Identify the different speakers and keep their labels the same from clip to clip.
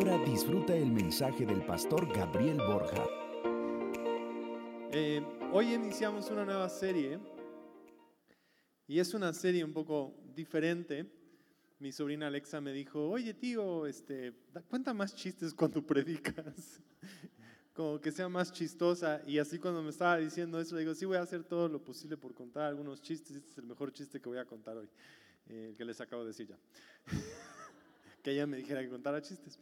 Speaker 1: Ahora disfruta el mensaje del pastor Gabriel Borja.
Speaker 2: Eh, hoy iniciamos una nueva serie y es una serie un poco diferente. Mi sobrina Alexa me dijo, oye tío, este, cuenta más chistes cuando predicas, como que sea más chistosa. Y así cuando me estaba diciendo eso, le digo, sí voy a hacer todo lo posible por contar algunos chistes. Este es el mejor chiste que voy a contar hoy, eh, el que les acabo de decir ya. que ella me dijera que contara chistes.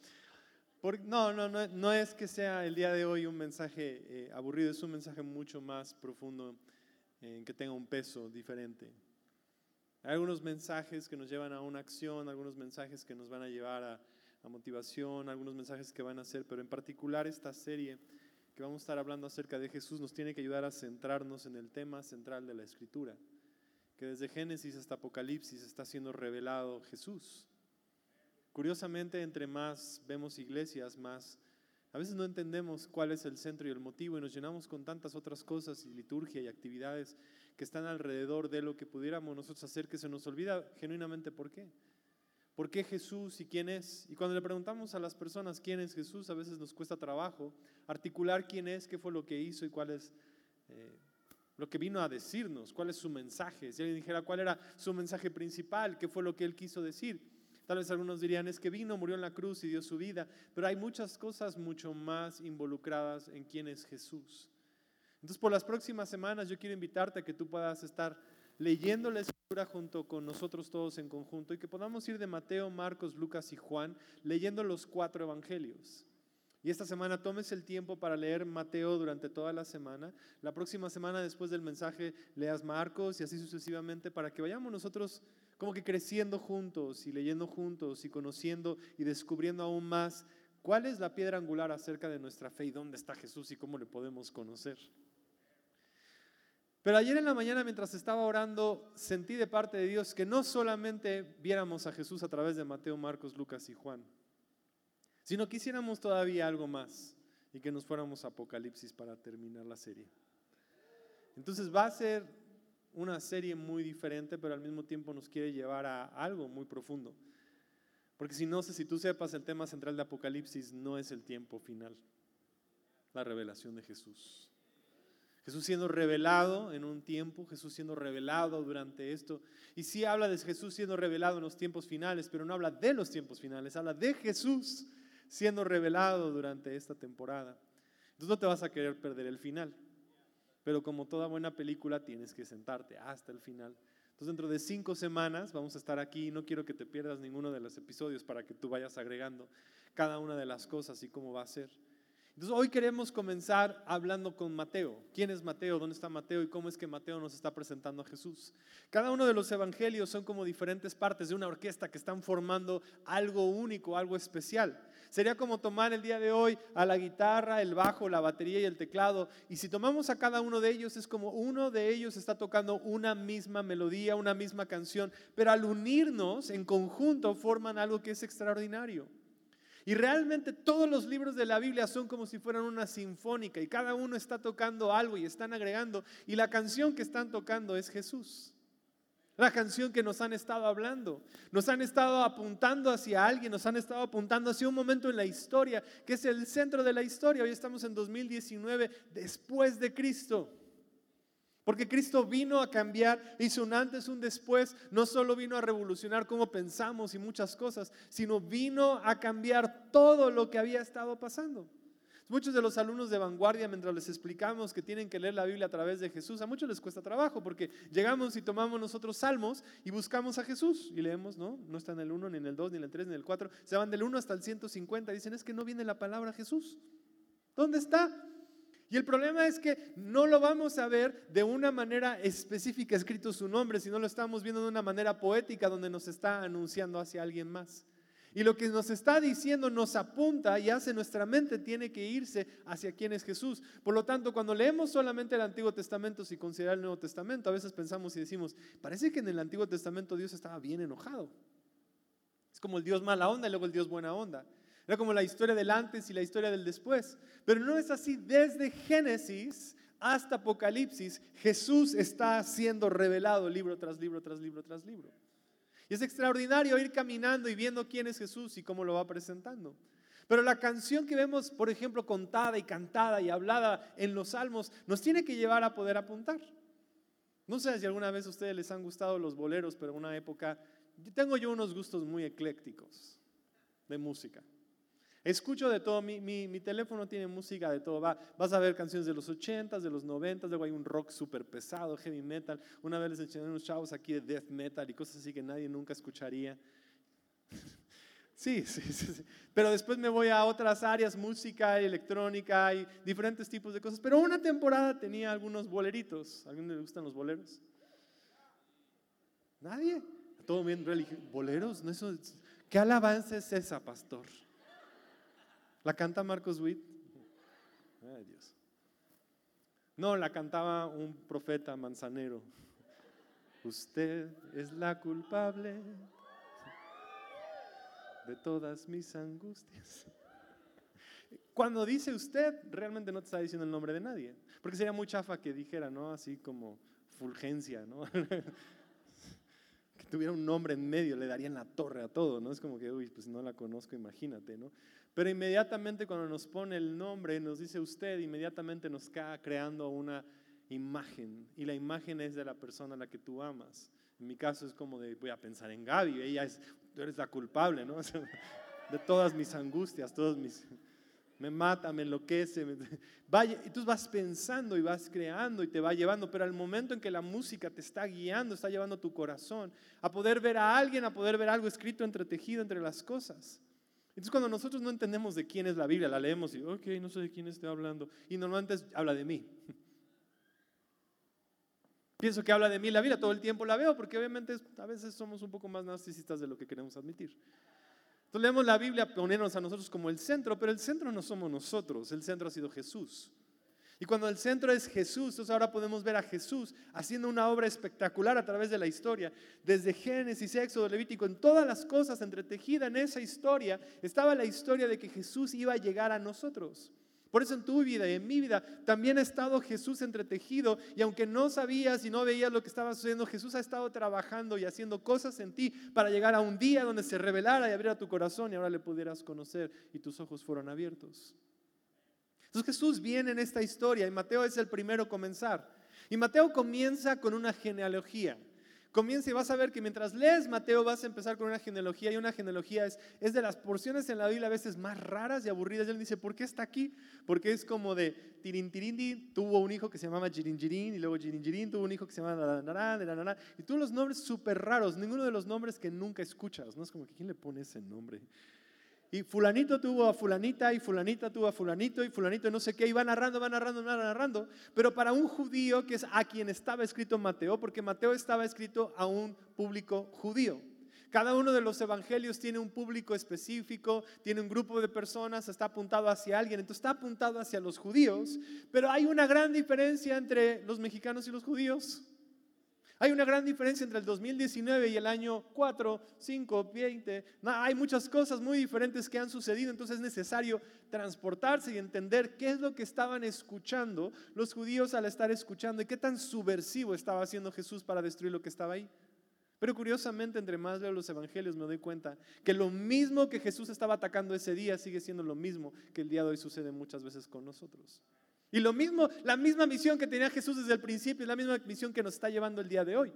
Speaker 2: No, no, no, no, es que sea el día de hoy un mensaje eh, aburrido, es un mensaje mucho más profundo, que tenga un peso diferente. Hay algunos mensajes que nos llevan a una acción, algunos mensajes que nos van a llevar a, a motivación, algunos mensajes que van a ser, pero en particular esta serie que vamos a estar hablando acerca de Jesús nos tiene que ayudar a centrarnos en el tema central de la Escritura, que desde Génesis hasta Apocalipsis está siendo revelado Jesús. Curiosamente, entre más vemos iglesias, más a veces no entendemos cuál es el centro y el motivo y nos llenamos con tantas otras cosas y liturgia y actividades que están alrededor de lo que pudiéramos nosotros hacer que se nos olvida genuinamente por qué. ¿Por qué Jesús y quién es? Y cuando le preguntamos a las personas quién es Jesús, a veces nos cuesta trabajo articular quién es, qué fue lo que hizo y cuál es eh, lo que vino a decirnos, cuál es su mensaje. Si alguien dijera cuál era su mensaje principal, qué fue lo que él quiso decir. Tal vez algunos dirían, es que vino, murió en la cruz y dio su vida, pero hay muchas cosas mucho más involucradas en quién es Jesús. Entonces, por las próximas semanas yo quiero invitarte a que tú puedas estar leyendo la escritura junto con nosotros todos en conjunto y que podamos ir de Mateo, Marcos, Lucas y Juan leyendo los cuatro evangelios. Y esta semana tomes el tiempo para leer Mateo durante toda la semana. La próxima semana después del mensaje leas Marcos y así sucesivamente para que vayamos nosotros como que creciendo juntos y leyendo juntos y conociendo y descubriendo aún más cuál es la piedra angular acerca de nuestra fe y dónde está Jesús y cómo le podemos conocer. Pero ayer en la mañana mientras estaba orando sentí de parte de Dios que no solamente viéramos a Jesús a través de Mateo, Marcos, Lucas y Juan, sino que hiciéramos todavía algo más y que nos fuéramos a Apocalipsis para terminar la serie. Entonces va a ser una serie muy diferente, pero al mismo tiempo nos quiere llevar a algo muy profundo. Porque si no sé si tú sepas, el tema central de Apocalipsis no es el tiempo final, la revelación de Jesús. Jesús siendo revelado en un tiempo, Jesús siendo revelado durante esto. Y sí habla de Jesús siendo revelado en los tiempos finales, pero no habla de los tiempos finales, habla de Jesús siendo revelado durante esta temporada. Entonces no te vas a querer perder el final pero como toda buena película tienes que sentarte hasta el final. Entonces dentro de cinco semanas vamos a estar aquí no quiero que te pierdas ninguno de los episodios para que tú vayas agregando cada una de las cosas y cómo va a ser. Hoy queremos comenzar hablando con Mateo. ¿Quién es Mateo? ¿Dónde está Mateo? ¿Y cómo es que Mateo nos está presentando a Jesús? Cada uno de los evangelios son como diferentes partes de una orquesta que están formando algo único, algo especial. Sería como tomar el día de hoy a la guitarra, el bajo, la batería y el teclado. Y si tomamos a cada uno de ellos, es como uno de ellos está tocando una misma melodía, una misma canción. Pero al unirnos en conjunto forman algo que es extraordinario. Y realmente todos los libros de la Biblia son como si fueran una sinfónica y cada uno está tocando algo y están agregando. Y la canción que están tocando es Jesús. La canción que nos han estado hablando. Nos han estado apuntando hacia alguien, nos han estado apuntando hacia un momento en la historia que es el centro de la historia. Hoy estamos en 2019 después de Cristo. Porque Cristo vino a cambiar, hizo un antes, un después, no solo vino a revolucionar cómo pensamos y muchas cosas, sino vino a cambiar todo lo que había estado pasando. Muchos de los alumnos de vanguardia, mientras les explicamos que tienen que leer la Biblia a través de Jesús, a muchos les cuesta trabajo porque llegamos y tomamos nosotros salmos y buscamos a Jesús y leemos, ¿no? No está en el 1, ni en el 2, ni en el 3, ni en el 4. Se van del 1 hasta el 150. Dicen, es que no viene la palabra Jesús. ¿Dónde está? Y el problema es que no lo vamos a ver de una manera específica escrito su nombre, sino lo estamos viendo de una manera poética donde nos está anunciando hacia alguien más. Y lo que nos está diciendo nos apunta y hace nuestra mente tiene que irse hacia quién es Jesús. Por lo tanto, cuando leemos solamente el Antiguo Testamento sin considerar el Nuevo Testamento, a veces pensamos y decimos, parece que en el Antiguo Testamento Dios estaba bien enojado. Es como el Dios mala onda y luego el Dios buena onda. Era como la historia del antes y la historia del después. Pero no es así. Desde Génesis hasta Apocalipsis, Jesús está siendo revelado libro tras libro, tras libro, tras libro. Y es extraordinario ir caminando y viendo quién es Jesús y cómo lo va presentando. Pero la canción que vemos, por ejemplo, contada y cantada y hablada en los salmos, nos tiene que llevar a poder apuntar. No sé si alguna vez a ustedes les han gustado los boleros, pero en una época, tengo yo unos gustos muy eclécticos de música. Escucho de todo, mi, mi, teléfono tiene música de todo. Va, vas a ver canciones de los 80s, de los 90s, luego hay un rock súper pesado, heavy metal. Una vez les enseñé unos chavos aquí de death metal y cosas así que nadie nunca escucharía. Sí, sí, sí, Pero después me voy a otras áreas, música, electrónica y diferentes tipos de cosas. Pero una temporada tenía algunos boleritos. ¿A alguien le gustan los boleros? ¿Nadie? Todo bien. ¿Boleros? ¿No eso? ¿Qué alabanza es esa, pastor? ¿La canta Marcos Witt? Dios. No, la cantaba un profeta manzanero. Usted es la culpable de todas mis angustias. Cuando dice usted, realmente no te está diciendo el nombre de nadie. Porque sería muy chafa que dijera, ¿no? Así como fulgencia, ¿no? que tuviera un nombre en medio, le darían la torre a todo, ¿no? Es como que, uy, pues no la conozco, imagínate, ¿no? Pero inmediatamente cuando nos pone el nombre, nos dice usted, inmediatamente nos cae creando una imagen. Y la imagen es de la persona a la que tú amas. En mi caso es como de, voy a pensar en Gaby, ella es, tú eres la culpable, ¿no? De todas mis angustias, todos mis... Me mata, me enloquece. vaya, y tú vas pensando y vas creando y te va llevando, pero al momento en que la música te está guiando, está llevando tu corazón a poder ver a alguien, a poder ver algo escrito entretejido entre las cosas. Entonces cuando nosotros no entendemos de quién es la Biblia, la leemos y, ok, no sé de quién estoy hablando. Y normalmente habla de mí. Pienso que habla de mí la vida, todo el tiempo la veo, porque obviamente a veces somos un poco más narcisistas de lo que queremos admitir. Entonces leemos la Biblia, ponernos a nosotros como el centro, pero el centro no somos nosotros, el centro ha sido Jesús. Y cuando el centro es Jesús, entonces ahora podemos ver a Jesús haciendo una obra espectacular a través de la historia. Desde Génesis, Éxodo, Levítico, en todas las cosas entretejida en esa historia, estaba la historia de que Jesús iba a llegar a nosotros. Por eso en tu vida y en mi vida también ha estado Jesús entretejido y aunque no sabías y no veías lo que estaba sucediendo, Jesús ha estado trabajando y haciendo cosas en ti para llegar a un día donde se revelara y abriera tu corazón y ahora le pudieras conocer y tus ojos fueron abiertos. Entonces Jesús viene en esta historia y Mateo es el primero a comenzar. Y Mateo comienza con una genealogía. Comienza y vas a ver que mientras lees Mateo vas a empezar con una genealogía y una genealogía es, es de las porciones en la Biblia a veces más raras y aburridas. Y él dice, ¿por qué está aquí? Porque es como de Tirintirindi tuvo un hijo que se llamaba Jirinjirin y luego Jirinjirin tuvo un hijo que se llamaba Nanarán, y todos los nombres súper raros, ninguno de los nombres que nunca escuchas, ¿no? Es como que ¿quién le pone ese nombre? Y fulanito tuvo a fulanita y fulanita tuvo a fulanito y fulanito no sé qué, y va narrando, va narrando, va narrando. Pero para un judío, que es a quien estaba escrito Mateo, porque Mateo estaba escrito a un público judío. Cada uno de los evangelios tiene un público específico, tiene un grupo de personas, está apuntado hacia alguien, entonces está apuntado hacia los judíos, pero hay una gran diferencia entre los mexicanos y los judíos. Hay una gran diferencia entre el 2019 y el año 4, 5, 20. hay muchas cosas muy diferentes que han sucedido, entonces es necesario transportarse y entender qué es lo que estaban escuchando los judíos al estar escuchando y qué tan subversivo estaba haciendo Jesús para destruir lo que estaba ahí. Pero curiosamente, entre más leo los evangelios, me doy cuenta que lo mismo que Jesús estaba atacando ese día sigue siendo lo mismo que el día de hoy sucede muchas veces con nosotros. Y lo mismo, la misma misión que tenía Jesús desde el principio, es la misma misión que nos está llevando el día de hoy.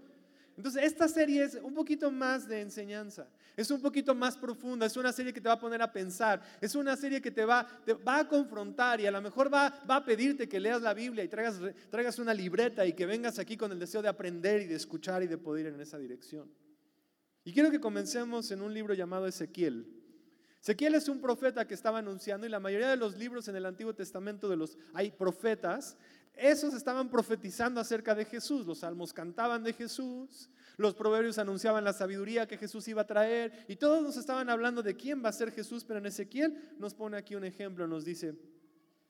Speaker 2: Entonces, esta serie es un poquito más de enseñanza, es un poquito más profunda, es una serie que te va a poner a pensar, es una serie que te va, te va a confrontar y a lo mejor va, va a pedirte que leas la Biblia y traigas, traigas una libreta y que vengas aquí con el deseo de aprender y de escuchar y de poder ir en esa dirección. Y quiero que comencemos en un libro llamado Ezequiel. Ezequiel es un profeta que estaba anunciando y la mayoría de los libros en el Antiguo Testamento de los hay profetas, esos estaban profetizando acerca de Jesús. Los salmos cantaban de Jesús, los proverbios anunciaban la sabiduría que Jesús iba a traer y todos nos estaban hablando de quién va a ser Jesús, pero en Ezequiel nos pone aquí un ejemplo, nos dice,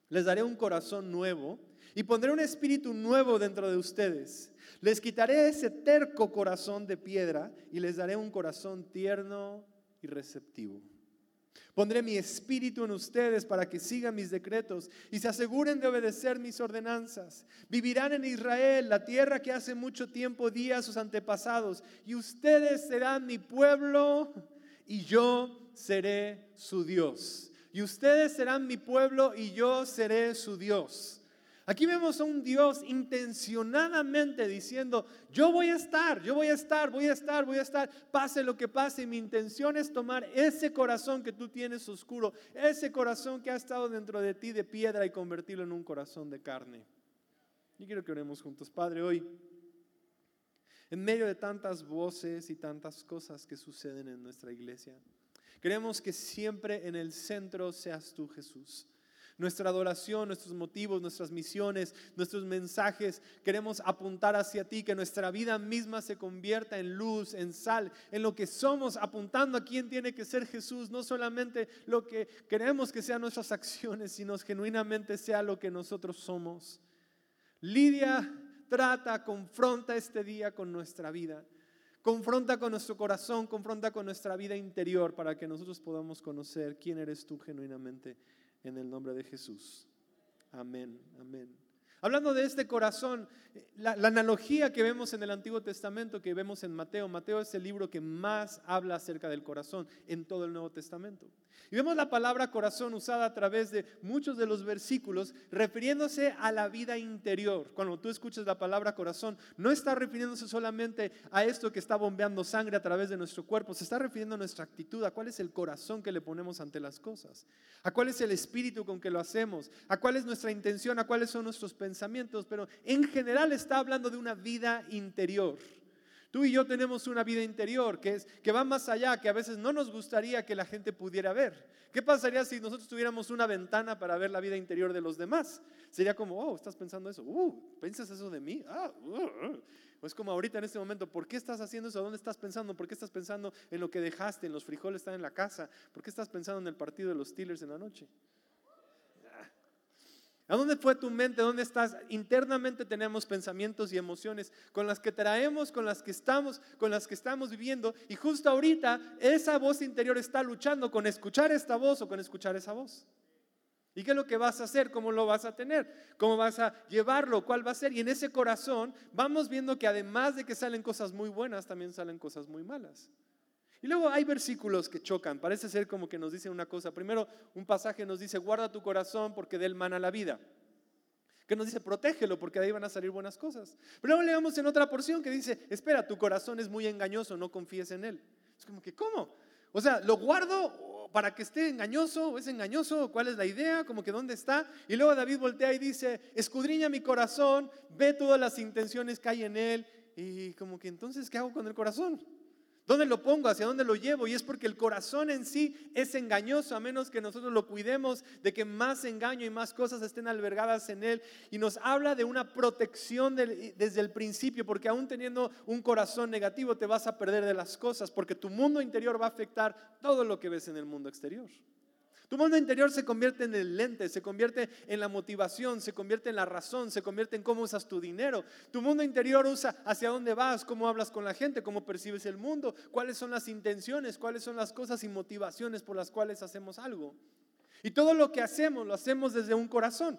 Speaker 2: les daré un corazón nuevo y pondré un espíritu nuevo dentro de ustedes. Les quitaré ese terco corazón de piedra y les daré un corazón tierno y receptivo. Pondré mi espíritu en ustedes para que sigan mis decretos y se aseguren de obedecer mis ordenanzas. Vivirán en Israel, la tierra que hace mucho tiempo di a sus antepasados, y ustedes serán mi pueblo y yo seré su Dios. y ustedes serán mi pueblo y yo seré su Dios. Aquí vemos a un Dios intencionadamente diciendo, yo voy a estar, yo voy a estar, voy a estar, voy a estar, pase lo que pase. Mi intención es tomar ese corazón que tú tienes oscuro, ese corazón que ha estado dentro de ti de piedra y convertirlo en un corazón de carne. Y quiero que oremos juntos, Padre, hoy, en medio de tantas voces y tantas cosas que suceden en nuestra iglesia, queremos que siempre en el centro seas tú, Jesús nuestra adoración, nuestros motivos, nuestras misiones, nuestros mensajes. Queremos apuntar hacia ti, que nuestra vida misma se convierta en luz, en sal, en lo que somos, apuntando a quién tiene que ser Jesús, no solamente lo que queremos que sean nuestras acciones, sino genuinamente sea lo que nosotros somos. Lidia trata, confronta este día con nuestra vida. Confronta con nuestro corazón, confronta con nuestra vida interior para que nosotros podamos conocer quién eres tú genuinamente en el nombre de Jesús. Amén, amén. Hablando de este corazón, la, analogía que vemos en el Antiguo Testamento, que vemos en Mateo, Mateo es el libro que más habla acerca del corazón en todo el Nuevo Testamento. Y vemos la palabra corazón usada a través de muchos de los versículos refiriéndose a la vida interior. Cuando tú escuchas la palabra corazón, no está refiriéndose solamente a esto que está bombeando sangre a través de nuestro cuerpo, se está refiriendo a nuestra actitud, a cuál es el corazón que le ponemos ante las cosas, a cuál es el espíritu con que lo hacemos, a cuál es nuestra intención, a cuáles son nuestros pensamientos, pero en general está hablando de una vida interior. Tú y yo tenemos una vida interior que, es, que va más allá, que a veces no nos gustaría que la gente pudiera ver. ¿Qué pasaría si nosotros tuviéramos una ventana para ver la vida interior de los demás? Sería como, oh, estás pensando eso, uh, ¿piensas eso de mí? Ah, uh, uh. Es como ahorita en este momento, ¿por qué estás haciendo eso? ¿Dónde estás pensando? ¿Por qué estás pensando en lo que dejaste, en los frijoles están en la casa? ¿Por qué estás pensando en el partido de los Steelers en la noche? ¿A dónde fue tu mente? ¿Dónde estás? Internamente tenemos pensamientos y emociones con las que traemos, con las que estamos, con las que estamos viviendo. Y justo ahorita esa voz interior está luchando con escuchar esta voz o con escuchar esa voz. ¿Y qué es lo que vas a hacer? ¿Cómo lo vas a tener? ¿Cómo vas a llevarlo? ¿Cuál va a ser? Y en ese corazón vamos viendo que además de que salen cosas muy buenas, también salen cosas muy malas. Y luego hay versículos que chocan, parece ser como que nos dice una cosa. Primero, un pasaje nos dice, guarda tu corazón porque del mana la vida. Que nos dice, protégelo porque de ahí van a salir buenas cosas. Pero luego leemos en otra porción que dice, espera, tu corazón es muy engañoso, no confíes en él. Es como que, ¿cómo? O sea, ¿lo guardo para que esté engañoso? ¿O es engañoso? ¿Cuál es la idea? Como que ¿dónde está? Y luego David voltea y dice, escudriña mi corazón, ve todas las intenciones que hay en él. Y como que entonces, ¿qué hago con el corazón? ¿Dónde lo pongo? ¿Hacia dónde lo llevo? Y es porque el corazón en sí es engañoso a menos que nosotros lo cuidemos de que más engaño y más cosas estén albergadas en él. Y nos habla de una protección desde el principio, porque aún teniendo un corazón negativo te vas a perder de las cosas, porque tu mundo interior va a afectar todo lo que ves en el mundo exterior. Tu mundo interior se convierte en el lente, se convierte en la motivación, se convierte en la razón, se convierte en cómo usas tu dinero. Tu mundo interior usa hacia dónde vas, cómo hablas con la gente, cómo percibes el mundo, cuáles son las intenciones, cuáles son las cosas y motivaciones por las cuales hacemos algo. Y todo lo que hacemos lo hacemos desde un corazón.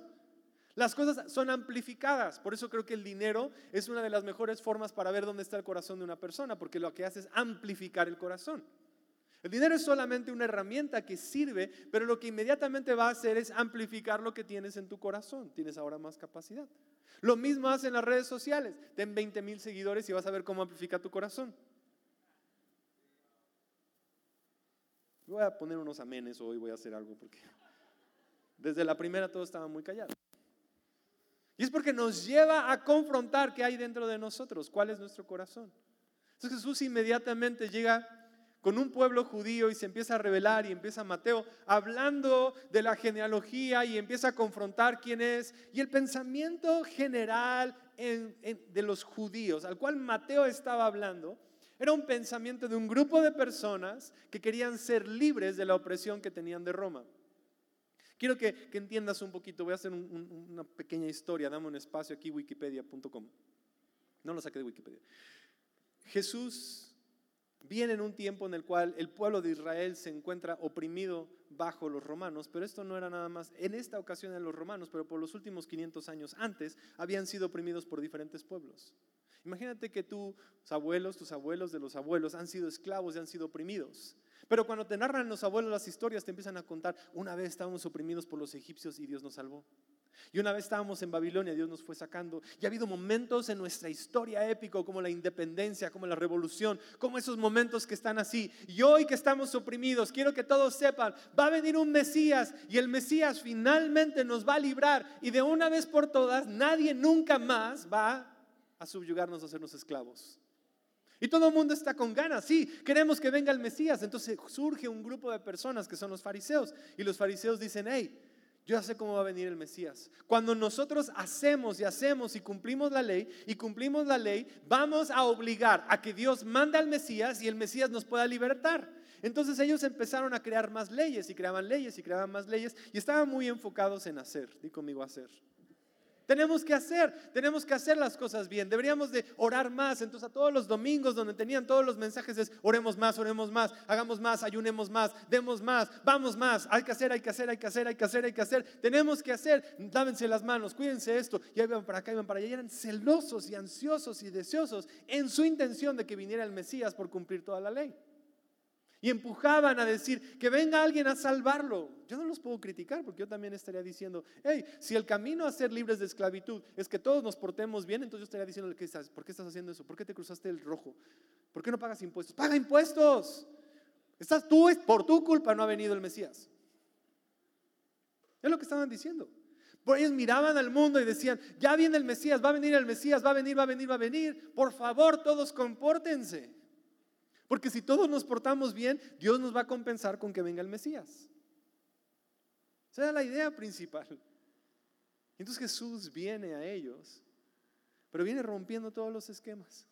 Speaker 2: Las cosas son amplificadas, por eso creo que el dinero es una de las mejores formas para ver dónde está el corazón de una persona, porque lo que hace es amplificar el corazón. El dinero es solamente una herramienta que sirve, pero lo que inmediatamente va a hacer es amplificar lo que tienes en tu corazón. Tienes ahora más capacidad. Lo mismo hacen las redes sociales. Ten 20 mil seguidores y vas a ver cómo amplifica tu corazón. Voy a poner unos amenes hoy, voy a hacer algo porque desde la primera todo estaba muy callado. Y es porque nos lleva a confrontar qué hay dentro de nosotros, cuál es nuestro corazón. Entonces Jesús inmediatamente llega con un pueblo judío y se empieza a revelar y empieza Mateo hablando de la genealogía y empieza a confrontar quién es. Y el pensamiento general de los judíos al cual Mateo estaba hablando era un pensamiento de un grupo de personas que querían ser libres de la opresión que tenían de Roma. Quiero que, entiendas un poquito, voy a hacer una pequeña historia, dame un espacio aquí, wikipedia.com. No lo saqué de Wikipedia. Jesús viene en un tiempo en el cual el pueblo de Israel se encuentra oprimido bajo los romanos, pero esto no era nada más en esta ocasión en los romanos, pero por los últimos 500 años antes habían sido oprimidos por diferentes pueblos. Imagínate que tus abuelos, tus abuelos de los abuelos han sido esclavos y han sido oprimidos. Pero cuando te narran los abuelos las historias, te empiezan a contar, una vez estábamos oprimidos por los egipcios y Dios nos salvó. Y una vez estábamos en Babilonia, Dios nos fue sacando. Y ha habido momentos en nuestra historia épico, como la independencia, como la revolución, como esos momentos que están así. Y hoy que estamos oprimidos, quiero que todos sepan, va a venir un Mesías y el Mesías finalmente nos va a librar. Y de una vez por todas, nadie nunca más va a subyugarnos a hacernos esclavos. Y todo el mundo está con ganas, sí, queremos que venga el Mesías. Entonces surge un grupo de personas que son los fariseos. Y los fariseos dicen, hey, yo ya sé cómo va a venir el Mesías. Cuando nosotros hacemos y hacemos y cumplimos la ley y cumplimos la ley, vamos a obligar a que Dios mande al Mesías y el Mesías nos pueda libertar. Entonces ellos empezaron a crear más leyes y creaban leyes y creaban más leyes y estaban muy enfocados en hacer. Di conmigo hacer. Tenemos que hacer, tenemos que hacer las cosas bien. Deberíamos de orar más. Entonces a todos los domingos donde tenían todos los mensajes es oremos más, oremos más, hagamos más, ayunemos más, demos más, vamos más. Hay que hacer, hay que hacer, hay que hacer, hay que hacer, hay que hacer. Tenemos que hacer. Lávense las manos, cuídense esto. Y ahí van para acá, iban para allá. Y eran celosos y ansiosos y deseosos en su intención de que viniera el Mesías por cumplir toda la ley y empujaban a decir que venga alguien a salvarlo. Yo no los puedo criticar porque yo también estaría diciendo, hey, si el camino a ser libres de esclavitud es que todos nos portemos bien, entonces yo estaría diciendo, ¿por qué estás haciendo eso? ¿Por qué te cruzaste el rojo? ¿Por qué no pagas impuestos? Paga impuestos. Estás tú, por tu culpa no ha venido el Mesías. Es lo que estaban diciendo. Por ellos miraban al mundo y decían, ya viene el Mesías, va a venir el Mesías, va a venir, va a venir, va a venir. Por favor, todos compórtense. Porque si todos nos portamos bien, Dios nos va a compensar con que venga el Mesías. Esa era la idea principal. Entonces Jesús viene a ellos, pero viene rompiendo todos los esquemas.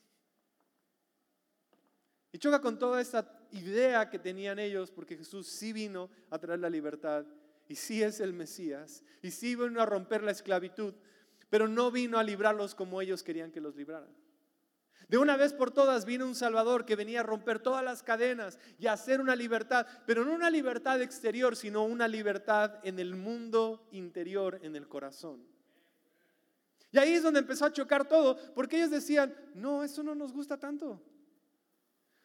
Speaker 2: Y choca con toda esta idea que tenían ellos, porque Jesús sí vino a traer la libertad, y sí es el Mesías, y sí vino a romper la esclavitud, pero no vino a librarlos como ellos querían que los libraran. De una vez por todas vino un Salvador que venía a romper todas las cadenas y a hacer una libertad, pero no una libertad exterior, sino una libertad en el mundo interior, en el corazón. Y ahí es donde empezó a chocar todo, porque ellos decían, no, eso no nos gusta tanto.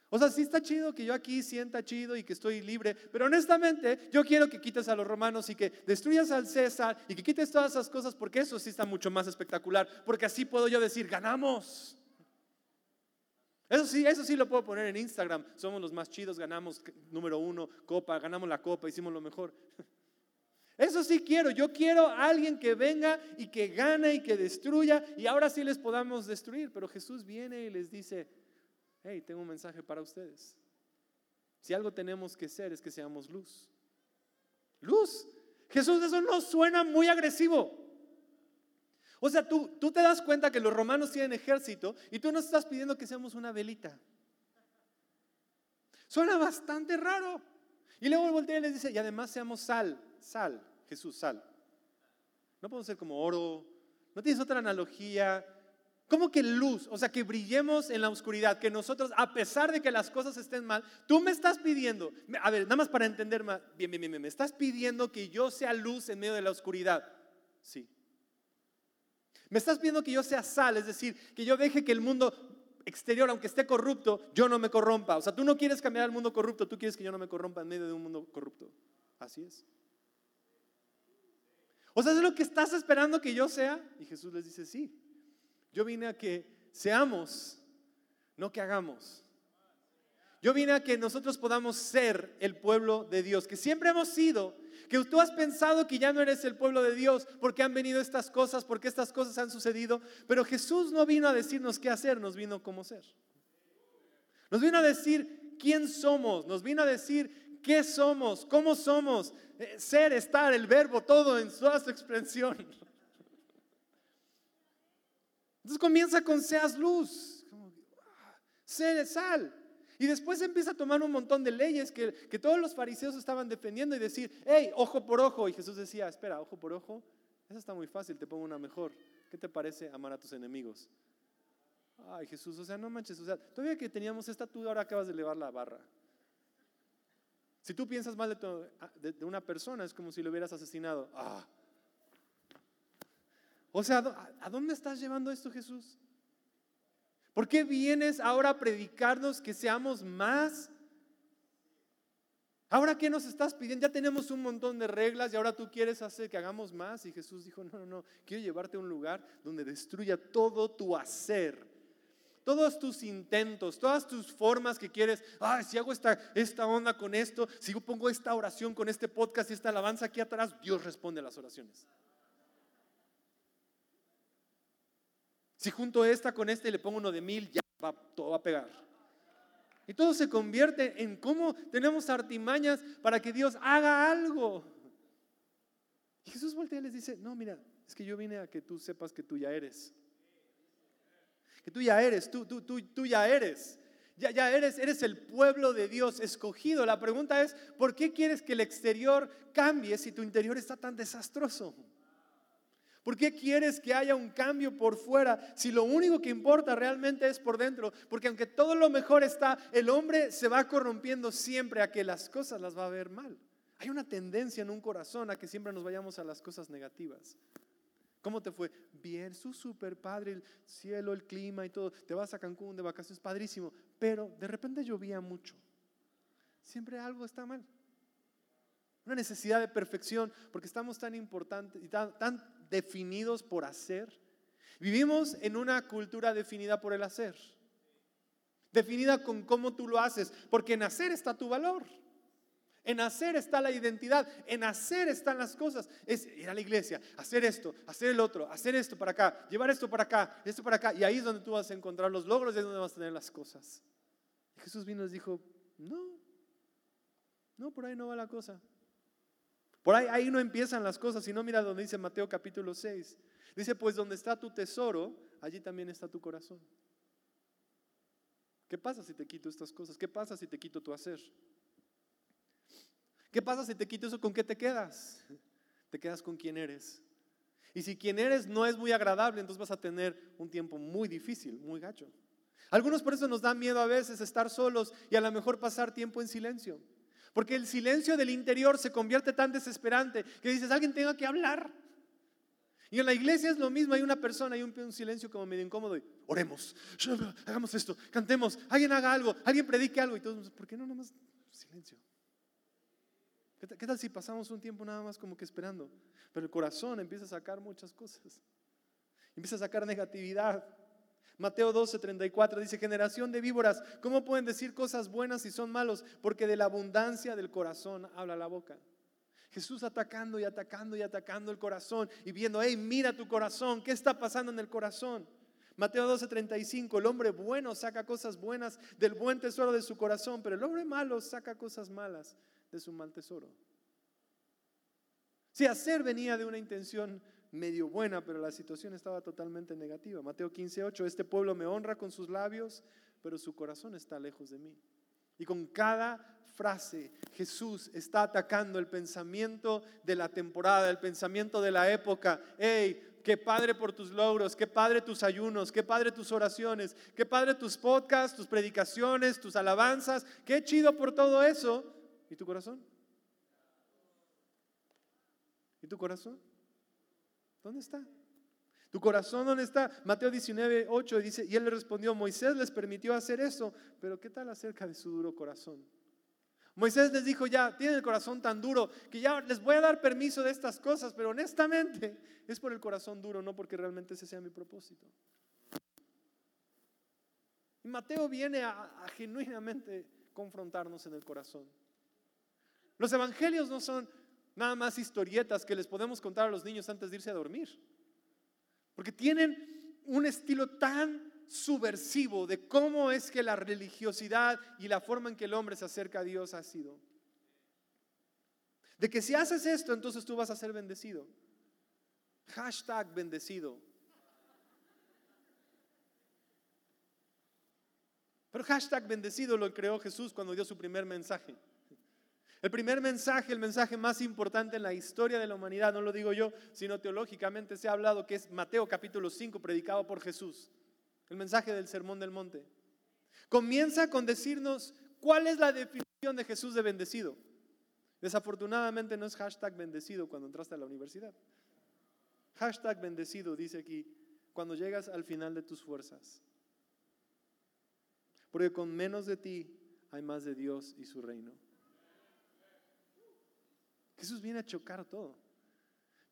Speaker 2: O sea, sí está chido que yo aquí sienta chido y que estoy libre, pero honestamente yo quiero que quites a los romanos y que destruyas al César y que quites todas esas cosas porque eso sí está mucho más espectacular, porque así puedo yo decir, ganamos. Eso sí, eso sí lo puedo poner en Instagram. Somos los más chidos, ganamos número uno, copa, ganamos la copa, hicimos lo mejor. Eso sí quiero. Yo quiero a alguien que venga y que gane y que destruya y ahora sí les podamos destruir. Pero Jesús viene y les dice, hey, tengo un mensaje para ustedes. Si algo tenemos que ser es que seamos luz. Luz. Jesús, eso no suena muy agresivo. O sea, tú, tú te das cuenta que los romanos tienen ejército y tú nos estás pidiendo que seamos una velita. Suena bastante raro. Y luego voltea y les dice, y además seamos sal, sal, Jesús, sal. No podemos ser como oro, no tienes otra analogía. ¿Cómo que luz? O sea, que brillemos en la oscuridad, que nosotros, a pesar de que las cosas estén mal, tú me estás pidiendo, a ver, nada más para entender más, bien, bien, bien, me estás pidiendo que yo sea luz en medio de la oscuridad. Sí. Me estás pidiendo que yo sea sal, es decir, que yo deje que el mundo exterior, aunque esté corrupto, yo no me corrompa. O sea, tú no quieres cambiar al mundo corrupto, tú quieres que yo no me corrompa en medio de un mundo corrupto. Así es. O sea, es lo que estás esperando que yo sea. Y Jesús les dice, sí. Yo vine a que seamos, no que hagamos. Yo vine a que nosotros podamos ser el pueblo de Dios, que siempre hemos sido, que tú has pensado que ya no eres el pueblo de Dios porque han venido estas cosas, porque estas cosas han sucedido, pero Jesús no vino a decirnos qué hacer, nos vino cómo ser. Nos vino a decir quién somos, nos vino a decir qué somos, cómo somos, eh, ser, estar, el verbo, todo en toda su expresión. Entonces comienza con seas luz, ser sal. Y después empieza a tomar un montón de leyes que, todos los fariseos estaban defendiendo y decir, hey, ojo por ojo. Y Jesús decía, espera, ojo por ojo. Eso está muy fácil, te pongo una mejor. ¿Qué te parece amar a tus enemigos? Ay, Jesús, o sea, no manches, o sea, todavía que teníamos esta, tú ahora acabas de elevar la barra. Si tú piensas mal de, de, una persona, es como si lo hubieras asesinado. Ah. O sea, ¿a dónde estás llevando esto, Jesús? ¿Por qué vienes ahora a predicarnos que seamos más Ahora, ¿qué nos estás pidiendo? Ya tenemos un montón de reglas y ahora tú quieres hacer que hagamos más. Y Jesús dijo, no, no, no, quiero llevarte a un lugar donde destruya todo tu hacer. Todos tus intentos, todas tus formas que quieres, ah, si hago esta, esta onda con esto, si yo pongo esta oración con este podcast y esta alabanza aquí atrás, Dios responde a las oraciones. Si junto esta con este y le pongo uno de mil, ya va, todo va a pegar. Y todo se convierte en cómo tenemos artimañas para que Dios haga algo. Y Jesús voltea y les dice, no, mira, es que yo vine a que tú sepas que tú ya eres. Que tú ya eres, tú, tú, tú, tú ya eres. Ya, ya eres, eres el pueblo de Dios escogido. La pregunta es, ¿por qué quieres que el exterior cambie si tu interior está tan desastroso? ¿Por qué quieres que haya un cambio por fuera si lo único que importa realmente es por dentro? Porque aunque todo lo mejor está, el hombre se va corrompiendo siempre a que las cosas las va a ver mal. Hay una tendencia en un corazón a que siempre nos vayamos a las cosas negativas. ¿Cómo te fue? Bien, su super padre, el cielo, el clima y todo. Te vas a Cancún de vacaciones, padrísimo. Pero de repente llovía mucho. Siempre algo está mal. Una necesidad de perfección, porque estamos tan importantes y tan, tan definidos por hacer. Vivimos en una cultura definida por el hacer. Definida con cómo tú lo haces, porque en hacer está tu valor. En hacer está la identidad, en hacer están las cosas. Es ir a la iglesia, hacer esto, hacer el otro, hacer esto para acá, llevar esto para acá, esto para acá. Y ahí es donde tú vas a encontrar los logros, y es donde vas a tener las cosas. Jesús vino y les dijo, no, no, por ahí no va la cosa. Por ahí, ahí no empiezan las cosas, sino mira donde dice Mateo capítulo 6. Dice, pues donde está tu tesoro, allí también está tu corazón. ¿Qué pasa si te quito estas cosas? ¿Qué pasa si te quito tu hacer? ¿Qué pasa si te quito eso? ¿Con qué te quedas? Te quedas con quien eres. Y si quien eres no es muy agradable, entonces vas a tener un tiempo muy difícil, muy gacho. Algunos por eso nos da miedo a veces estar solos y a lo mejor pasar tiempo en silencio. Porque el silencio del interior se convierte tan desesperante que dices, alguien tenga que hablar. Y en la iglesia es lo mismo, hay una persona, hay un, silencio como medio incómodo y oremos, hagamos esto, cantemos, alguien haga algo, alguien predique algo y todos, ¿por qué no nomás silencio? ¿Qué tal si pasamos un tiempo nada más como que esperando? Pero el corazón empieza a sacar muchas cosas, empieza a sacar negatividad. Mateo 12, 34 dice, generación de víboras, ¿cómo pueden decir cosas buenas si son malos? Porque de la abundancia del corazón habla la boca. Jesús atacando y atacando y atacando el corazón y viendo, hey, mira tu corazón, ¿qué está pasando en el corazón? Mateo 12, 35, el hombre bueno saca cosas buenas del buen tesoro de su corazón, pero el hombre malo saca cosas malas de su mal tesoro. Si hacer venía de una intención medio buena, pero la situación estaba totalmente negativa. Mateo 15, 8, este pueblo me honra con sus labios, pero su corazón está lejos de mí. Y con cada frase Jesús está atacando el pensamiento de la temporada, el pensamiento de la época. Hey, qué padre por tus logros, qué padre tus ayunos, qué padre tus oraciones, qué padre tus podcasts, tus predicaciones, tus alabanzas, qué chido por todo eso. ¿Y tu corazón? ¿Y tu corazón? ¿Dónde está? ¿Tu corazón dónde está? Mateo 19, 8 dice, y él le respondió, Moisés les permitió hacer eso, pero ¿qué tal acerca de su duro corazón? Moisés les dijo, ya, tienen el corazón tan duro que ya les voy a dar permiso de estas cosas, pero honestamente es por el corazón duro, no porque realmente ese sea mi propósito. Y Mateo viene a, a genuinamente confrontarnos en el corazón. Los evangelios no son nada más historietas que les podemos contar a los niños antes de irse a dormir. Porque tienen un estilo tan subversivo de cómo es que la religiosidad y la forma en que el hombre se acerca a Dios ha sido. De que si haces esto, entonces tú vas a ser bendecido. Hashtag bendecido. Pero hashtag bendecido lo creó Jesús cuando dio su primer mensaje. El primer mensaje, el mensaje más importante en la historia de la humanidad, no lo digo yo, sino teológicamente se ha hablado que es Mateo capítulo 5, predicado por Jesús. El mensaje del Sermón del Monte. Comienza con decirnos cuál es la definición de Jesús de bendecido. Desafortunadamente no es hashtag bendecido cuando entraste a la universidad. Hashtag bendecido dice aquí, cuando llegas al final de tus fuerzas. Porque con menos de ti hay más de Dios y su reino. Jesús viene a chocar todo.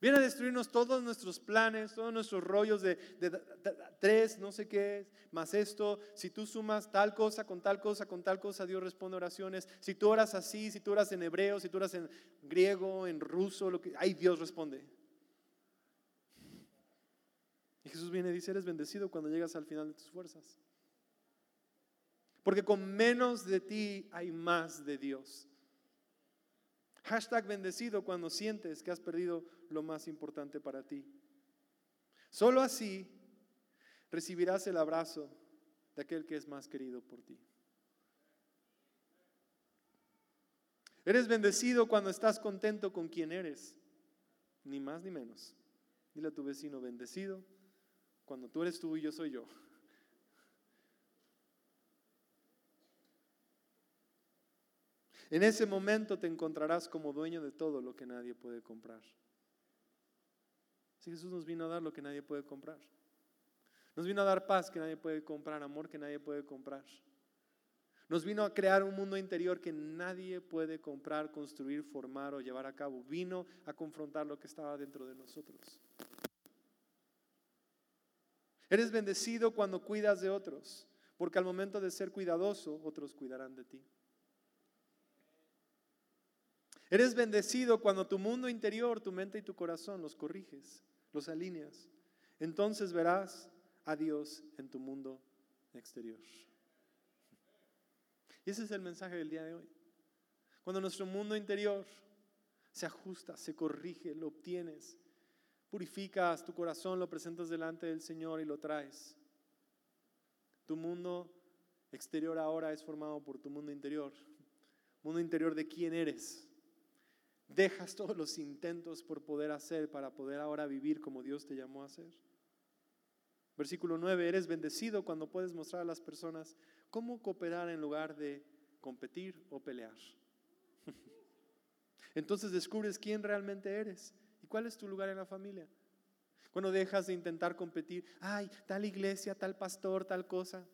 Speaker 2: Viene a destruirnos todos nuestros planes, todos nuestros rollos de, tres, no sé qué más esto. Si tú sumas tal cosa con tal cosa con tal cosa, Dios responde oraciones. Si tú oras así, si tú oras en hebreo, si tú oras en griego, en ruso, lo que, ahí Dios responde. Y Jesús viene y dice, eres bendecido cuando llegas al final de tus fuerzas. Porque con menos de ti hay más de Dios. Hashtag bendecido cuando sientes que has perdido lo más importante para ti. Solo así recibirás el abrazo de aquel que es más querido por ti. Eres bendecido cuando estás contento con quien eres, ni más ni menos. Dile a tu vecino, bendecido cuando tú eres tú y yo soy yo. En ese momento te encontrarás como dueño de todo lo que nadie puede comprar. Si Jesús nos vino a dar lo que nadie puede comprar. Nos vino a dar paz que nadie puede comprar, amor que nadie puede comprar. Nos vino a crear un mundo interior que nadie puede comprar, construir, formar o llevar a cabo. Vino a confrontar lo que estaba dentro de nosotros. Eres bendecido cuando cuidas de otros, porque al momento de ser cuidadoso, otros cuidarán de ti. Eres bendecido cuando tu mundo interior, tu mente y tu corazón los corriges, los alineas. Entonces verás a Dios en tu mundo exterior. Y ese es el mensaje del día de hoy. Cuando nuestro mundo interior se ajusta, se corrige, lo obtienes, purificas tu corazón, lo presentas delante del Señor y lo traes. Tu mundo exterior ahora es formado por tu mundo interior. Mundo interior de quién eres. Dejas todos los intentos por poder hacer para poder ahora vivir como Dios te llamó a hacer. Versículo 9, eres bendecido cuando puedes mostrar a las personas cómo cooperar en lugar de competir o pelear. Entonces descubres quién realmente eres y cuál es tu lugar en la familia. Cuando dejas de intentar competir, ay, tal iglesia, tal pastor, tal cosa,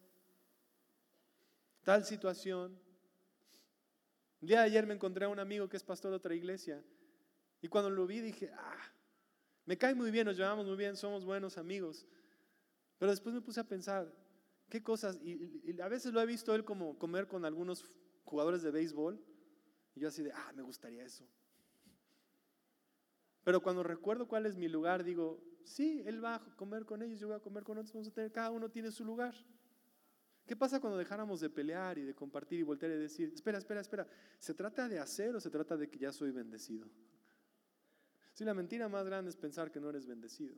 Speaker 2: tal situación. El día de ayer me encontré a un amigo que es pastor de otra iglesia y cuando lo vi dije, ah, me cae muy bien, nos llevamos muy bien, somos buenos amigos. Pero después me puse a pensar, ¿qué cosas? Y, a veces lo he visto él como comer con algunos jugadores de béisbol y yo así de, ah, me gustaría eso. Pero cuando recuerdo cuál es mi lugar, digo, sí, él va a comer con ellos, yo voy a comer con otros, vamos a tener, cada uno tiene su lugar. ¿Qué pasa cuando dejáramos de pelear y de compartir y voltear y decir, espera, espera, espera, ¿se trata de hacer o se trata de que ya soy bendecido? Si la mentira más grande es pensar que no eres bendecido.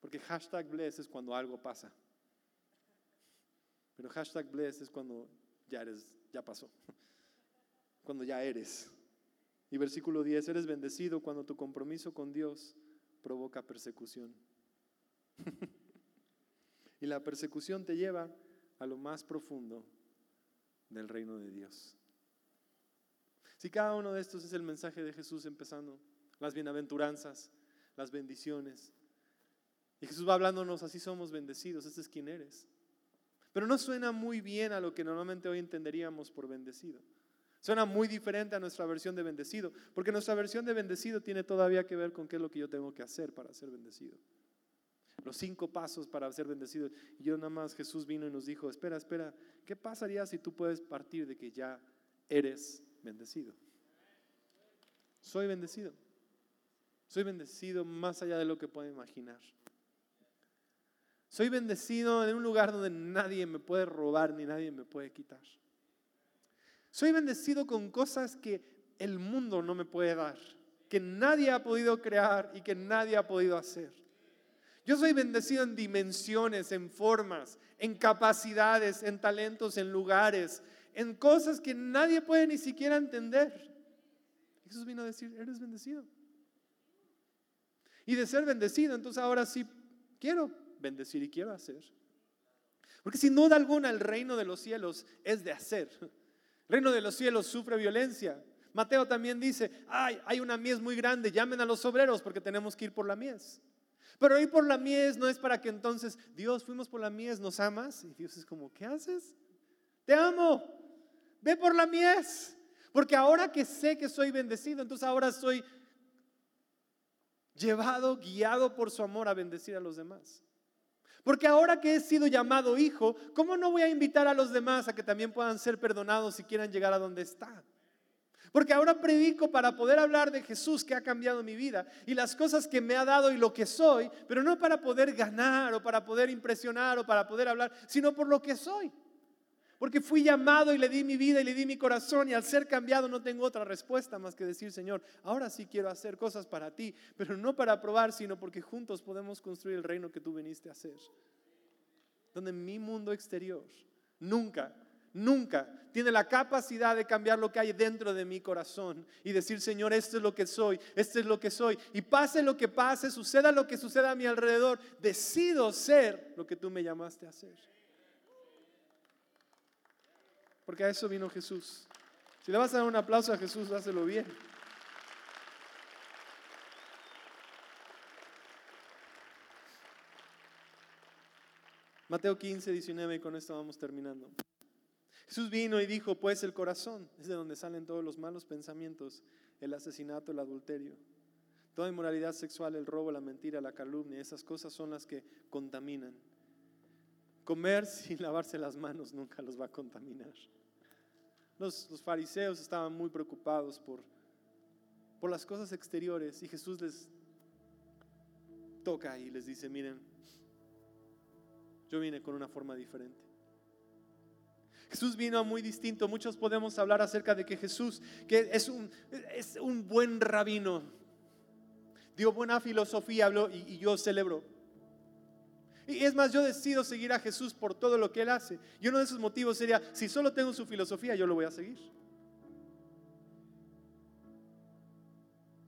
Speaker 2: Porque hashtag bless es cuando algo pasa. Pero hashtag bless es cuando ya eres, ya pasó. Cuando ya eres. Y versículo 10, eres bendecido cuando tu compromiso con Dios provoca persecución. Y la persecución te lleva a lo más profundo del reino de Dios. Si cada uno de estos es el mensaje de Jesús empezando, las bienaventuranzas, las bendiciones. Y Jesús va hablándonos, así somos bendecidos, este es quien eres. Pero no suena muy bien a lo que normalmente hoy entenderíamos por bendecido. Suena muy diferente a nuestra versión de bendecido, porque nuestra versión de bendecido tiene todavía que ver con qué es lo que yo tengo que hacer para ser bendecido los cinco pasos para ser bendecido. Y yo nada más Jesús vino y nos dijo, espera, espera, ¿qué pasaría si tú puedes partir de que ya eres bendecido? Soy bendecido. Soy bendecido más allá de lo que puedo imaginar. Soy bendecido en un lugar donde nadie me puede robar ni nadie me puede quitar. Soy bendecido con cosas que el mundo no me puede dar, que nadie ha podido crear y que nadie ha podido hacer. Yo soy bendecido en dimensiones, en formas, en capacidades, en talentos, en lugares, en cosas que nadie puede ni siquiera entender. Jesús vino a decir, eres bendecido. Y de ser bendecido, entonces ahora sí quiero bendecir y quiero hacer. Porque sin duda alguna el reino de los cielos es de hacer. El reino de los cielos sufre violencia. Mateo también dice, ay, hay una mies muy grande, llamen a los obreros porque tenemos que ir por la mies. Pero ir por la mies no es para que entonces, Dios, fuimos por la mies, ¿nos amas? Y Dios es como, ¿qué haces? Te amo, ve por la mies. Porque ahora que sé que soy bendecido, entonces ahora soy llevado, guiado por su amor a bendecir a los demás. Porque ahora que he sido llamado hijo, ¿cómo no voy a invitar a los demás a que también puedan ser perdonados si quieran llegar a donde están? Porque ahora predico para poder hablar de Jesús que ha cambiado mi vida y las cosas que me ha dado y lo que soy, pero no para poder ganar o para poder impresionar o para poder hablar, sino por lo que soy. Porque fui llamado y le di mi vida y le di mi corazón y al ser cambiado no tengo otra respuesta más que decir, Señor, ahora sí quiero hacer cosas para ti, pero no para probar, sino porque juntos podemos construir el reino que tú viniste a hacer. Donde mi mundo exterior nunca, nunca tiene la capacidad de cambiar lo que hay dentro de mi corazón y decir, Señor, esto es lo que soy, esto es lo que soy. Y pase lo que pase, suceda lo que suceda a mi alrededor, decido ser lo que tú me llamaste a hacer. Porque a eso vino Jesús. Si le vas a dar un aplauso a Jesús, hácelo bien. Mateo 15, 19, y con esto vamos terminando. Jesús vino y dijo, pues el corazón es de donde salen todos los malos pensamientos, el asesinato, el adulterio, toda inmoralidad sexual, el robo, la mentira, la calumnia, esas cosas son las que contaminan. Comer sin lavarse las manos nunca los va a contaminar. Los, fariseos estaban muy preocupados por, por las cosas exteriores y Jesús les toca y les dice, miren, yo vine con una forma diferente. Jesús vino muy distinto. Muchos podemos hablar acerca de que Jesús, que es un, es un buen rabino, dio buena filosofía, habló y, yo celebro. Y es más, yo decido seguir a Jesús por todo lo que Él hace. Y uno de esos motivos sería, si solo tengo su filosofía, yo lo voy a seguir.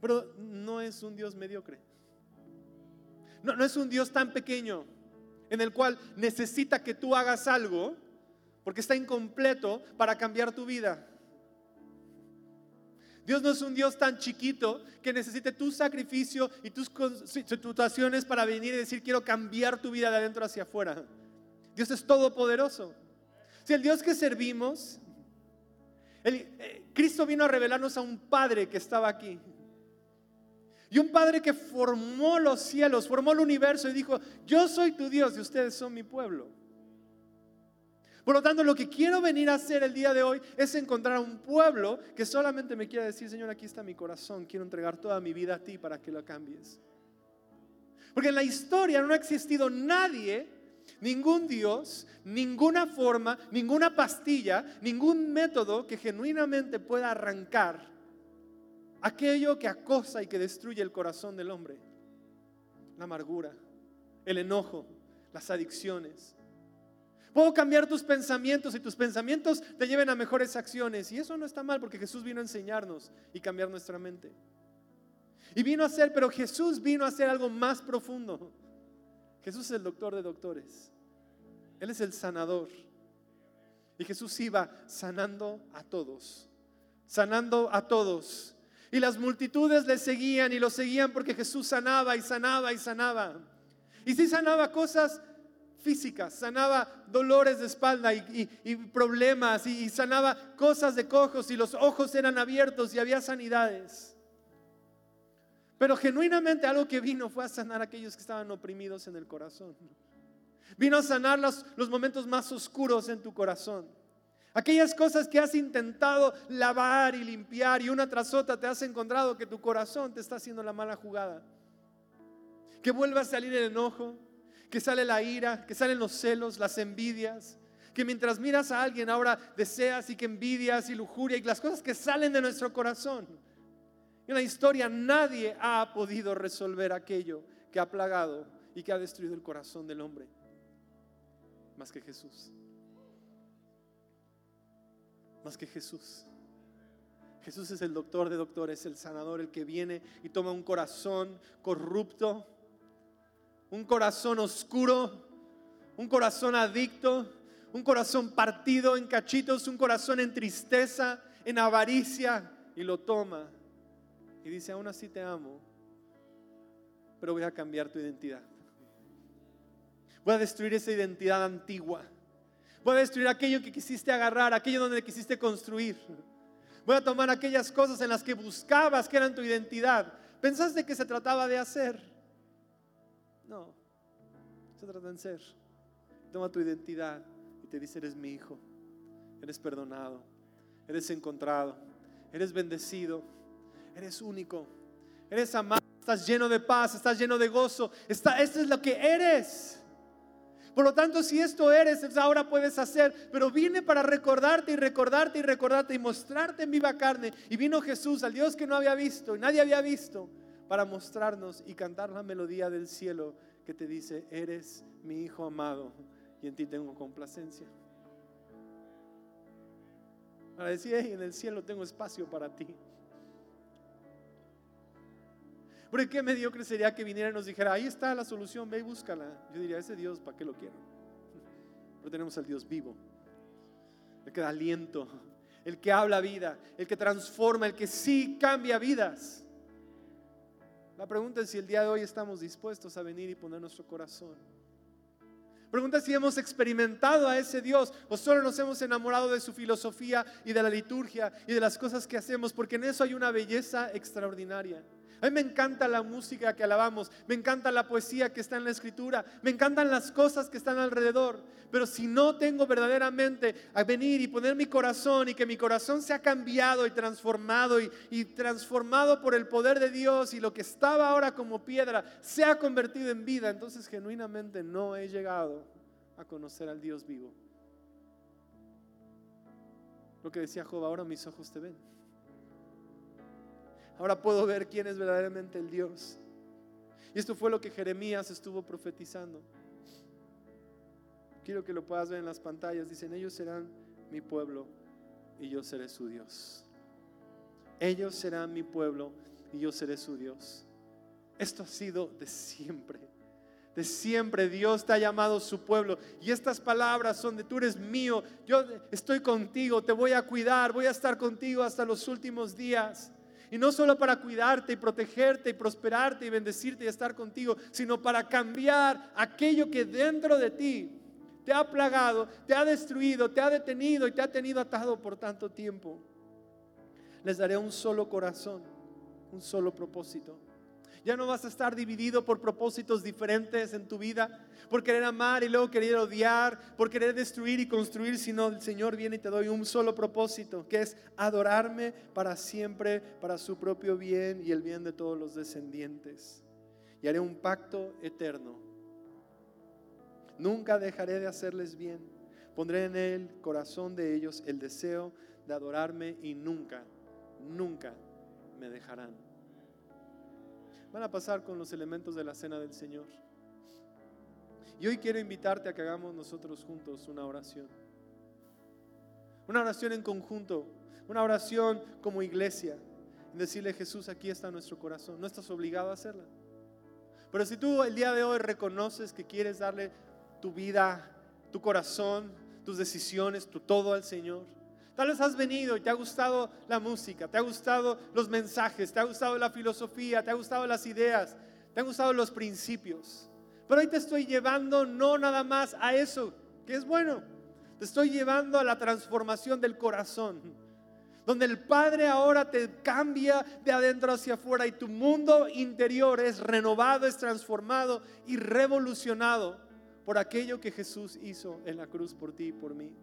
Speaker 2: Pero no es un Dios mediocre. No, no es un Dios tan pequeño en el cual necesita que tú hagas algo porque está incompleto para cambiar tu vida. Dios no es un Dios tan chiquito que necesite tu sacrificio y tus situaciones para venir y decir quiero cambiar tu vida de adentro hacia afuera. Dios es todopoderoso. Si el Dios que servimos, eh, Cristo vino a revelarnos a un Padre que estaba aquí. Y un Padre que formó los cielos, formó el universo y dijo, yo soy tu Dios y ustedes son mi pueblo. Por lo tanto, lo que quiero venir a hacer el día de hoy es encontrar un pueblo que solamente me quiera decir, Señor, aquí está mi corazón, quiero entregar toda mi vida a ti para que lo cambies. Porque en la historia no ha existido nadie, ningún Dios, ninguna forma, ninguna pastilla, ningún método que genuinamente pueda arrancar aquello que acosa y que destruye el corazón del hombre. La amargura, el enojo, las adicciones, Puedo cambiar tus pensamientos y tus pensamientos te lleven a mejores acciones. Y eso no está mal porque Jesús vino a enseñarnos y cambiar nuestra mente. Y vino a hacer, pero Jesús vino a hacer algo más profundo. Jesús es el doctor de doctores. Él es el sanador. Y Jesús iba sanando a todos. Sanando a todos. Y las multitudes le seguían y lo seguían porque Jesús sanaba y sanaba y sanaba. Y si sanaba cosas físicas, sanaba dolores de espalda y, problemas y, sanaba cosas de cojos y los ojos eran abiertos y había sanidades. Pero genuinamente algo que vino fue a sanar a aquellos que estaban oprimidos en el corazón. Vino a sanar los, los momentos más oscuros en tu corazón. Aquellas cosas que has intentado lavar y limpiar y una tras otra te has encontrado que tu corazón te está haciendo la mala jugada. Que vuelva a salir el enojo, que sale la ira, que salen los celos, las envidias, que mientras miras a alguien ahora deseas y que envidias y lujuria y las cosas que salen de nuestro corazón. En la historia nadie ha podido resolver aquello que ha plagado y que ha destruido el corazón del hombre, más que Jesús. Más que Jesús. Jesús es el doctor de doctores, el sanador, el que viene y toma un corazón corrupto un corazón oscuro, un corazón adicto, un corazón partido en cachitos, un corazón en tristeza, en avaricia, y lo toma y dice, aún así te amo, pero voy a cambiar tu identidad. Voy a destruir esa identidad antigua. Voy a destruir aquello que quisiste agarrar, aquello donde quisiste construir. Voy a tomar aquellas cosas en las que buscabas que eran tu identidad. ¿Pensaste que se trataba de hacer? No, se trata de ser. Toma tu identidad y te dice, eres mi hijo, eres perdonado, eres encontrado, eres bendecido, eres único, eres amado, estás lleno de paz, estás lleno de gozo. Está, esto es lo que eres. Por lo tanto, si esto eres, ahora puedes hacer, pero viene para recordarte y recordarte y recordarte y mostrarte en viva carne. Y vino Jesús, al Dios que no había visto y nadie había visto, para mostrarnos y cantar la melodía del cielo que te dice, eres mi hijo amado y en ti tengo complacencia. Para decir, en el cielo tengo espacio para ti. Porque qué mediocre sería que viniera y nos dijera, ahí está la solución, ve y búscala. Yo diría, ese Dios, ¿para qué lo quiero? Pero tenemos al Dios vivo, el que da aliento, el que habla vida, el que transforma, el que sí cambia vidas. La pregunta es si el día de hoy estamos dispuestos a venir y poner nuestro corazón. Pregunta si hemos experimentado a ese Dios o solo nos hemos enamorado de su filosofía y de la liturgia y de las cosas que hacemos, porque en eso hay una belleza extraordinaria. A mí me encanta la música que alabamos, me encanta la poesía que está en la escritura, me encantan las cosas que están alrededor. Pero si no tengo verdaderamente a venir y poner mi corazón y que mi corazón sea cambiado y transformado y, transformado por el poder de Dios y lo que estaba ahora como piedra se ha convertido en vida, entonces genuinamente no he llegado a conocer al Dios vivo. Lo que decía Job, ahora mis ojos te ven. Ahora puedo ver quién es verdaderamente el Dios. Y esto fue lo que Jeremías estuvo profetizando. Quiero que lo puedas ver en las pantallas. Dicen, ellos serán mi pueblo y yo seré su Dios. Ellos serán mi pueblo y yo seré su Dios. Esto ha sido de siempre. De siempre Dios te ha llamado su pueblo. Y estas palabras son de tú eres mío. Yo estoy contigo, te voy a cuidar, voy a estar contigo hasta los últimos días. Y no solo para cuidarte y protegerte y prosperarte y bendecirte y estar contigo, sino para cambiar aquello que dentro de ti te ha plagado, te ha destruido, te ha detenido y te ha tenido atado por tanto tiempo. Les daré un solo corazón, un solo propósito. Ya no vas a estar dividido por propósitos diferentes en tu vida, por querer amar y luego querer odiar, por querer destruir y construir, sino el Señor viene y te doy un solo propósito, que es adorarme para siempre, para su propio bien y el bien de todos los descendientes. Y haré un pacto eterno. Nunca dejaré de hacerles bien. Pondré en el corazón de ellos el deseo de adorarme y nunca, nunca me dejarán van a pasar con los elementos de la cena del Señor. Y hoy quiero invitarte a que hagamos nosotros juntos una oración. Una oración en conjunto, una oración como iglesia. En decirle, Jesús, aquí está nuestro corazón. No estás obligado a hacerla. Pero si tú el día de hoy reconoces que quieres darle tu vida, tu corazón, tus decisiones, tu todo al Señor, Tal vez has venido y te ha gustado la música, te ha gustado los mensajes, te ha gustado la filosofía, te ha gustado las ideas, te han gustado los principios. Pero hoy te estoy llevando no nada más a eso, que es bueno. Te estoy llevando a la transformación del corazón, donde el Padre ahora te cambia de adentro hacia afuera y tu mundo interior es renovado, es transformado y revolucionado por aquello que Jesús hizo en la cruz por ti y por mí.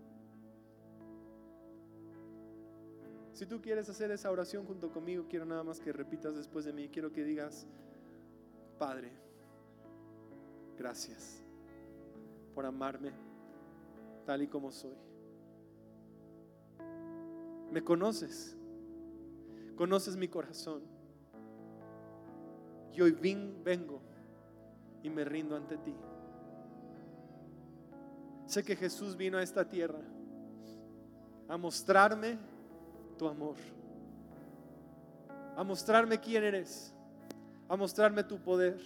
Speaker 2: Si tú quieres hacer esa oración junto conmigo, quiero nada más que repitas después de mí. Quiero que digas, Padre, gracias por amarme tal y como soy. Me conoces, conoces mi corazón. Y hoy vengo y me rindo ante ti. Sé que Jesús vino a esta tierra a mostrarme tu amor, a mostrarme quién eres, a mostrarme tu poder.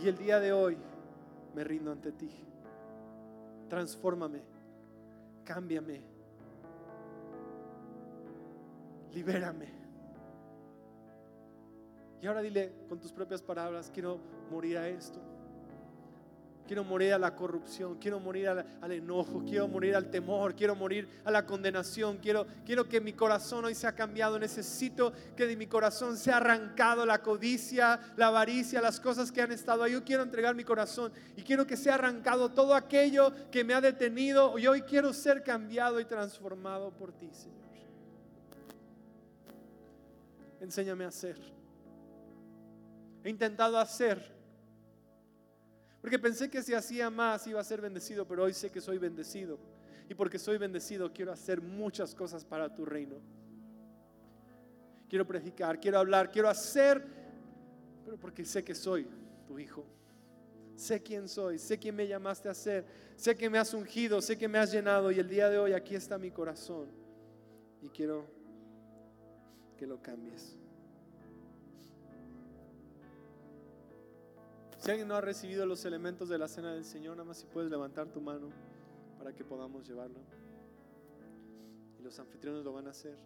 Speaker 2: Y el día de hoy me rindo ante ti. Transfórmame, cámbiame, libérame. Y ahora dile con tus propias palabras, quiero morir a esto. Quiero morir a la corrupción, quiero morir al, enojo, quiero morir al temor, quiero morir a la condenación, quiero, quiero que mi corazón hoy sea cambiado, necesito que de mi corazón sea arrancado la codicia, la avaricia, las cosas que han estado ahí. Yo quiero entregar mi corazón y quiero que sea arrancado todo aquello que me ha detenido y hoy quiero ser cambiado y transformado por ti, Señor. Enséñame a hacer. He intentado hacer porque pensé que si hacía más iba a ser bendecido, pero hoy sé que soy bendecido. Y porque soy bendecido quiero hacer muchas cosas para tu reino. Quiero predicar, quiero hablar, quiero hacer, pero porque sé que soy tu hijo. Sé quién soy, sé quién me llamaste a ser, sé que me has ungido, sé que me has llenado y el día de hoy aquí está mi corazón. Y quiero que lo cambies. Si alguien no ha recibido los elementos de la cena del Señor, nada más si puedes levantar tu mano para que podamos llevarlo. Y los anfitriones lo van a hacer.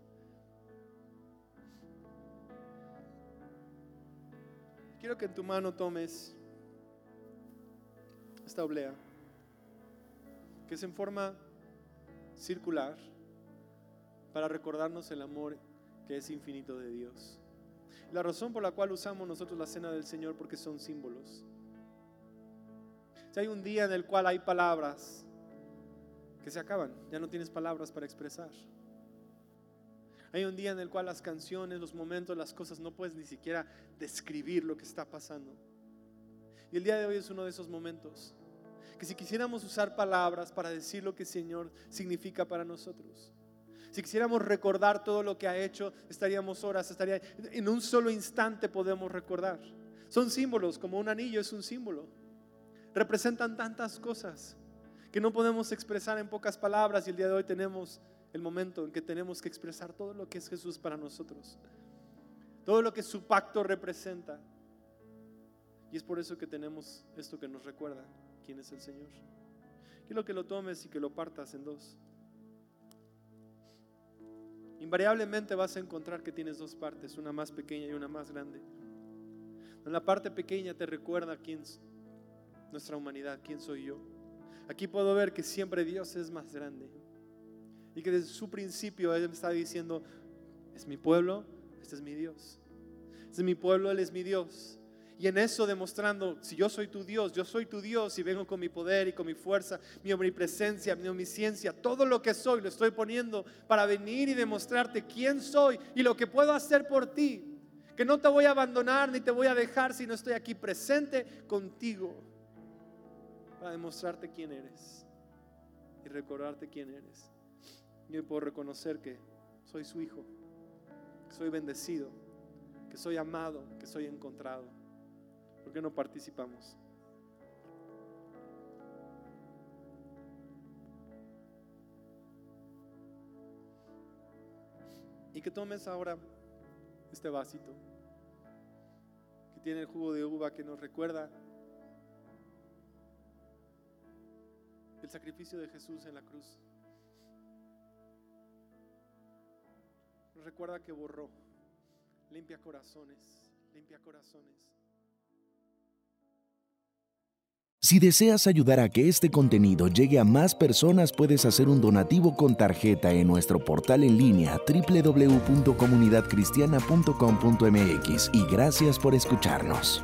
Speaker 2: Quiero que en tu mano tomes esta oblea, que es en forma circular, para recordarnos el amor que es infinito de Dios. La razón por la cual usamos nosotros la cena del Señor porque son símbolos. Si hay un día en el cual hay palabras que se acaban, ya no tienes palabras para expresar. Hay un día en el cual las canciones, los momentos, las cosas no puedes ni siquiera describir lo que está pasando. Y el día de hoy es uno de esos momentos que si quisiéramos usar palabras para decir lo que el Señor significa para nosotros, si quisiéramos recordar todo lo que ha hecho, estaríamos horas, estaría en un solo instante podemos recordar. Son símbolos, como un anillo es un símbolo. Representan tantas cosas que no podemos expresar en pocas palabras y el día de hoy tenemos el momento en que tenemos que expresar todo lo que es Jesús para nosotros. Todo lo que su pacto representa. Y es por eso que tenemos esto que nos recuerda quién es el Señor. Quiero que lo tomes y que lo partas en dos. Invariablemente vas a encontrar que tienes dos partes, una más pequeña y una más grande. En la parte pequeña te recuerda quién es nuestra humanidad, quién soy yo. Aquí puedo ver que siempre Dios es más grande. Y que desde su principio Él me está diciendo, es mi pueblo, este es mi Dios. Este es mi pueblo, Él es mi Dios. Y en eso demostrando, si yo soy tu Dios, yo soy tu Dios y vengo con mi poder y con mi fuerza, mi omnipresencia, mi omnisciencia, todo lo que soy lo estoy poniendo para venir y demostrarte quién soy y lo que puedo hacer por ti. Que no te voy a abandonar ni te voy a dejar si no estoy aquí presente contigo para demostrarte quién eres y recordarte quién eres. Y hoy puedo reconocer que soy su hijo, que soy bendecido, que soy amado, que soy encontrado. ¿Por qué no participamos? Y que tomes ahora este vasito que tiene el jugo de uva que nos recuerda el sacrificio de Jesús en la cruz. Nos recuerda que borró, limpia corazones, limpia corazones.
Speaker 1: Si deseas ayudar a que este contenido llegue a más personas, puedes hacer un donativo con tarjeta en nuestro portal en línea www.comunidadcristiana.com.mx y gracias por escucharnos.